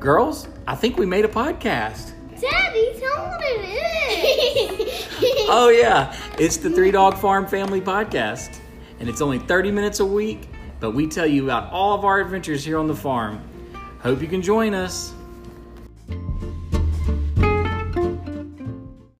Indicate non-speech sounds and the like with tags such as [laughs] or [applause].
Girls, I think we made a podcast. Daddy, tell me what it is. [laughs] Oh, yeah, it's the Three Dog Farm Family Podcast. And it's only 30 minutes a week, but we tell you about all of our adventures here on the farm. Hope you can join us.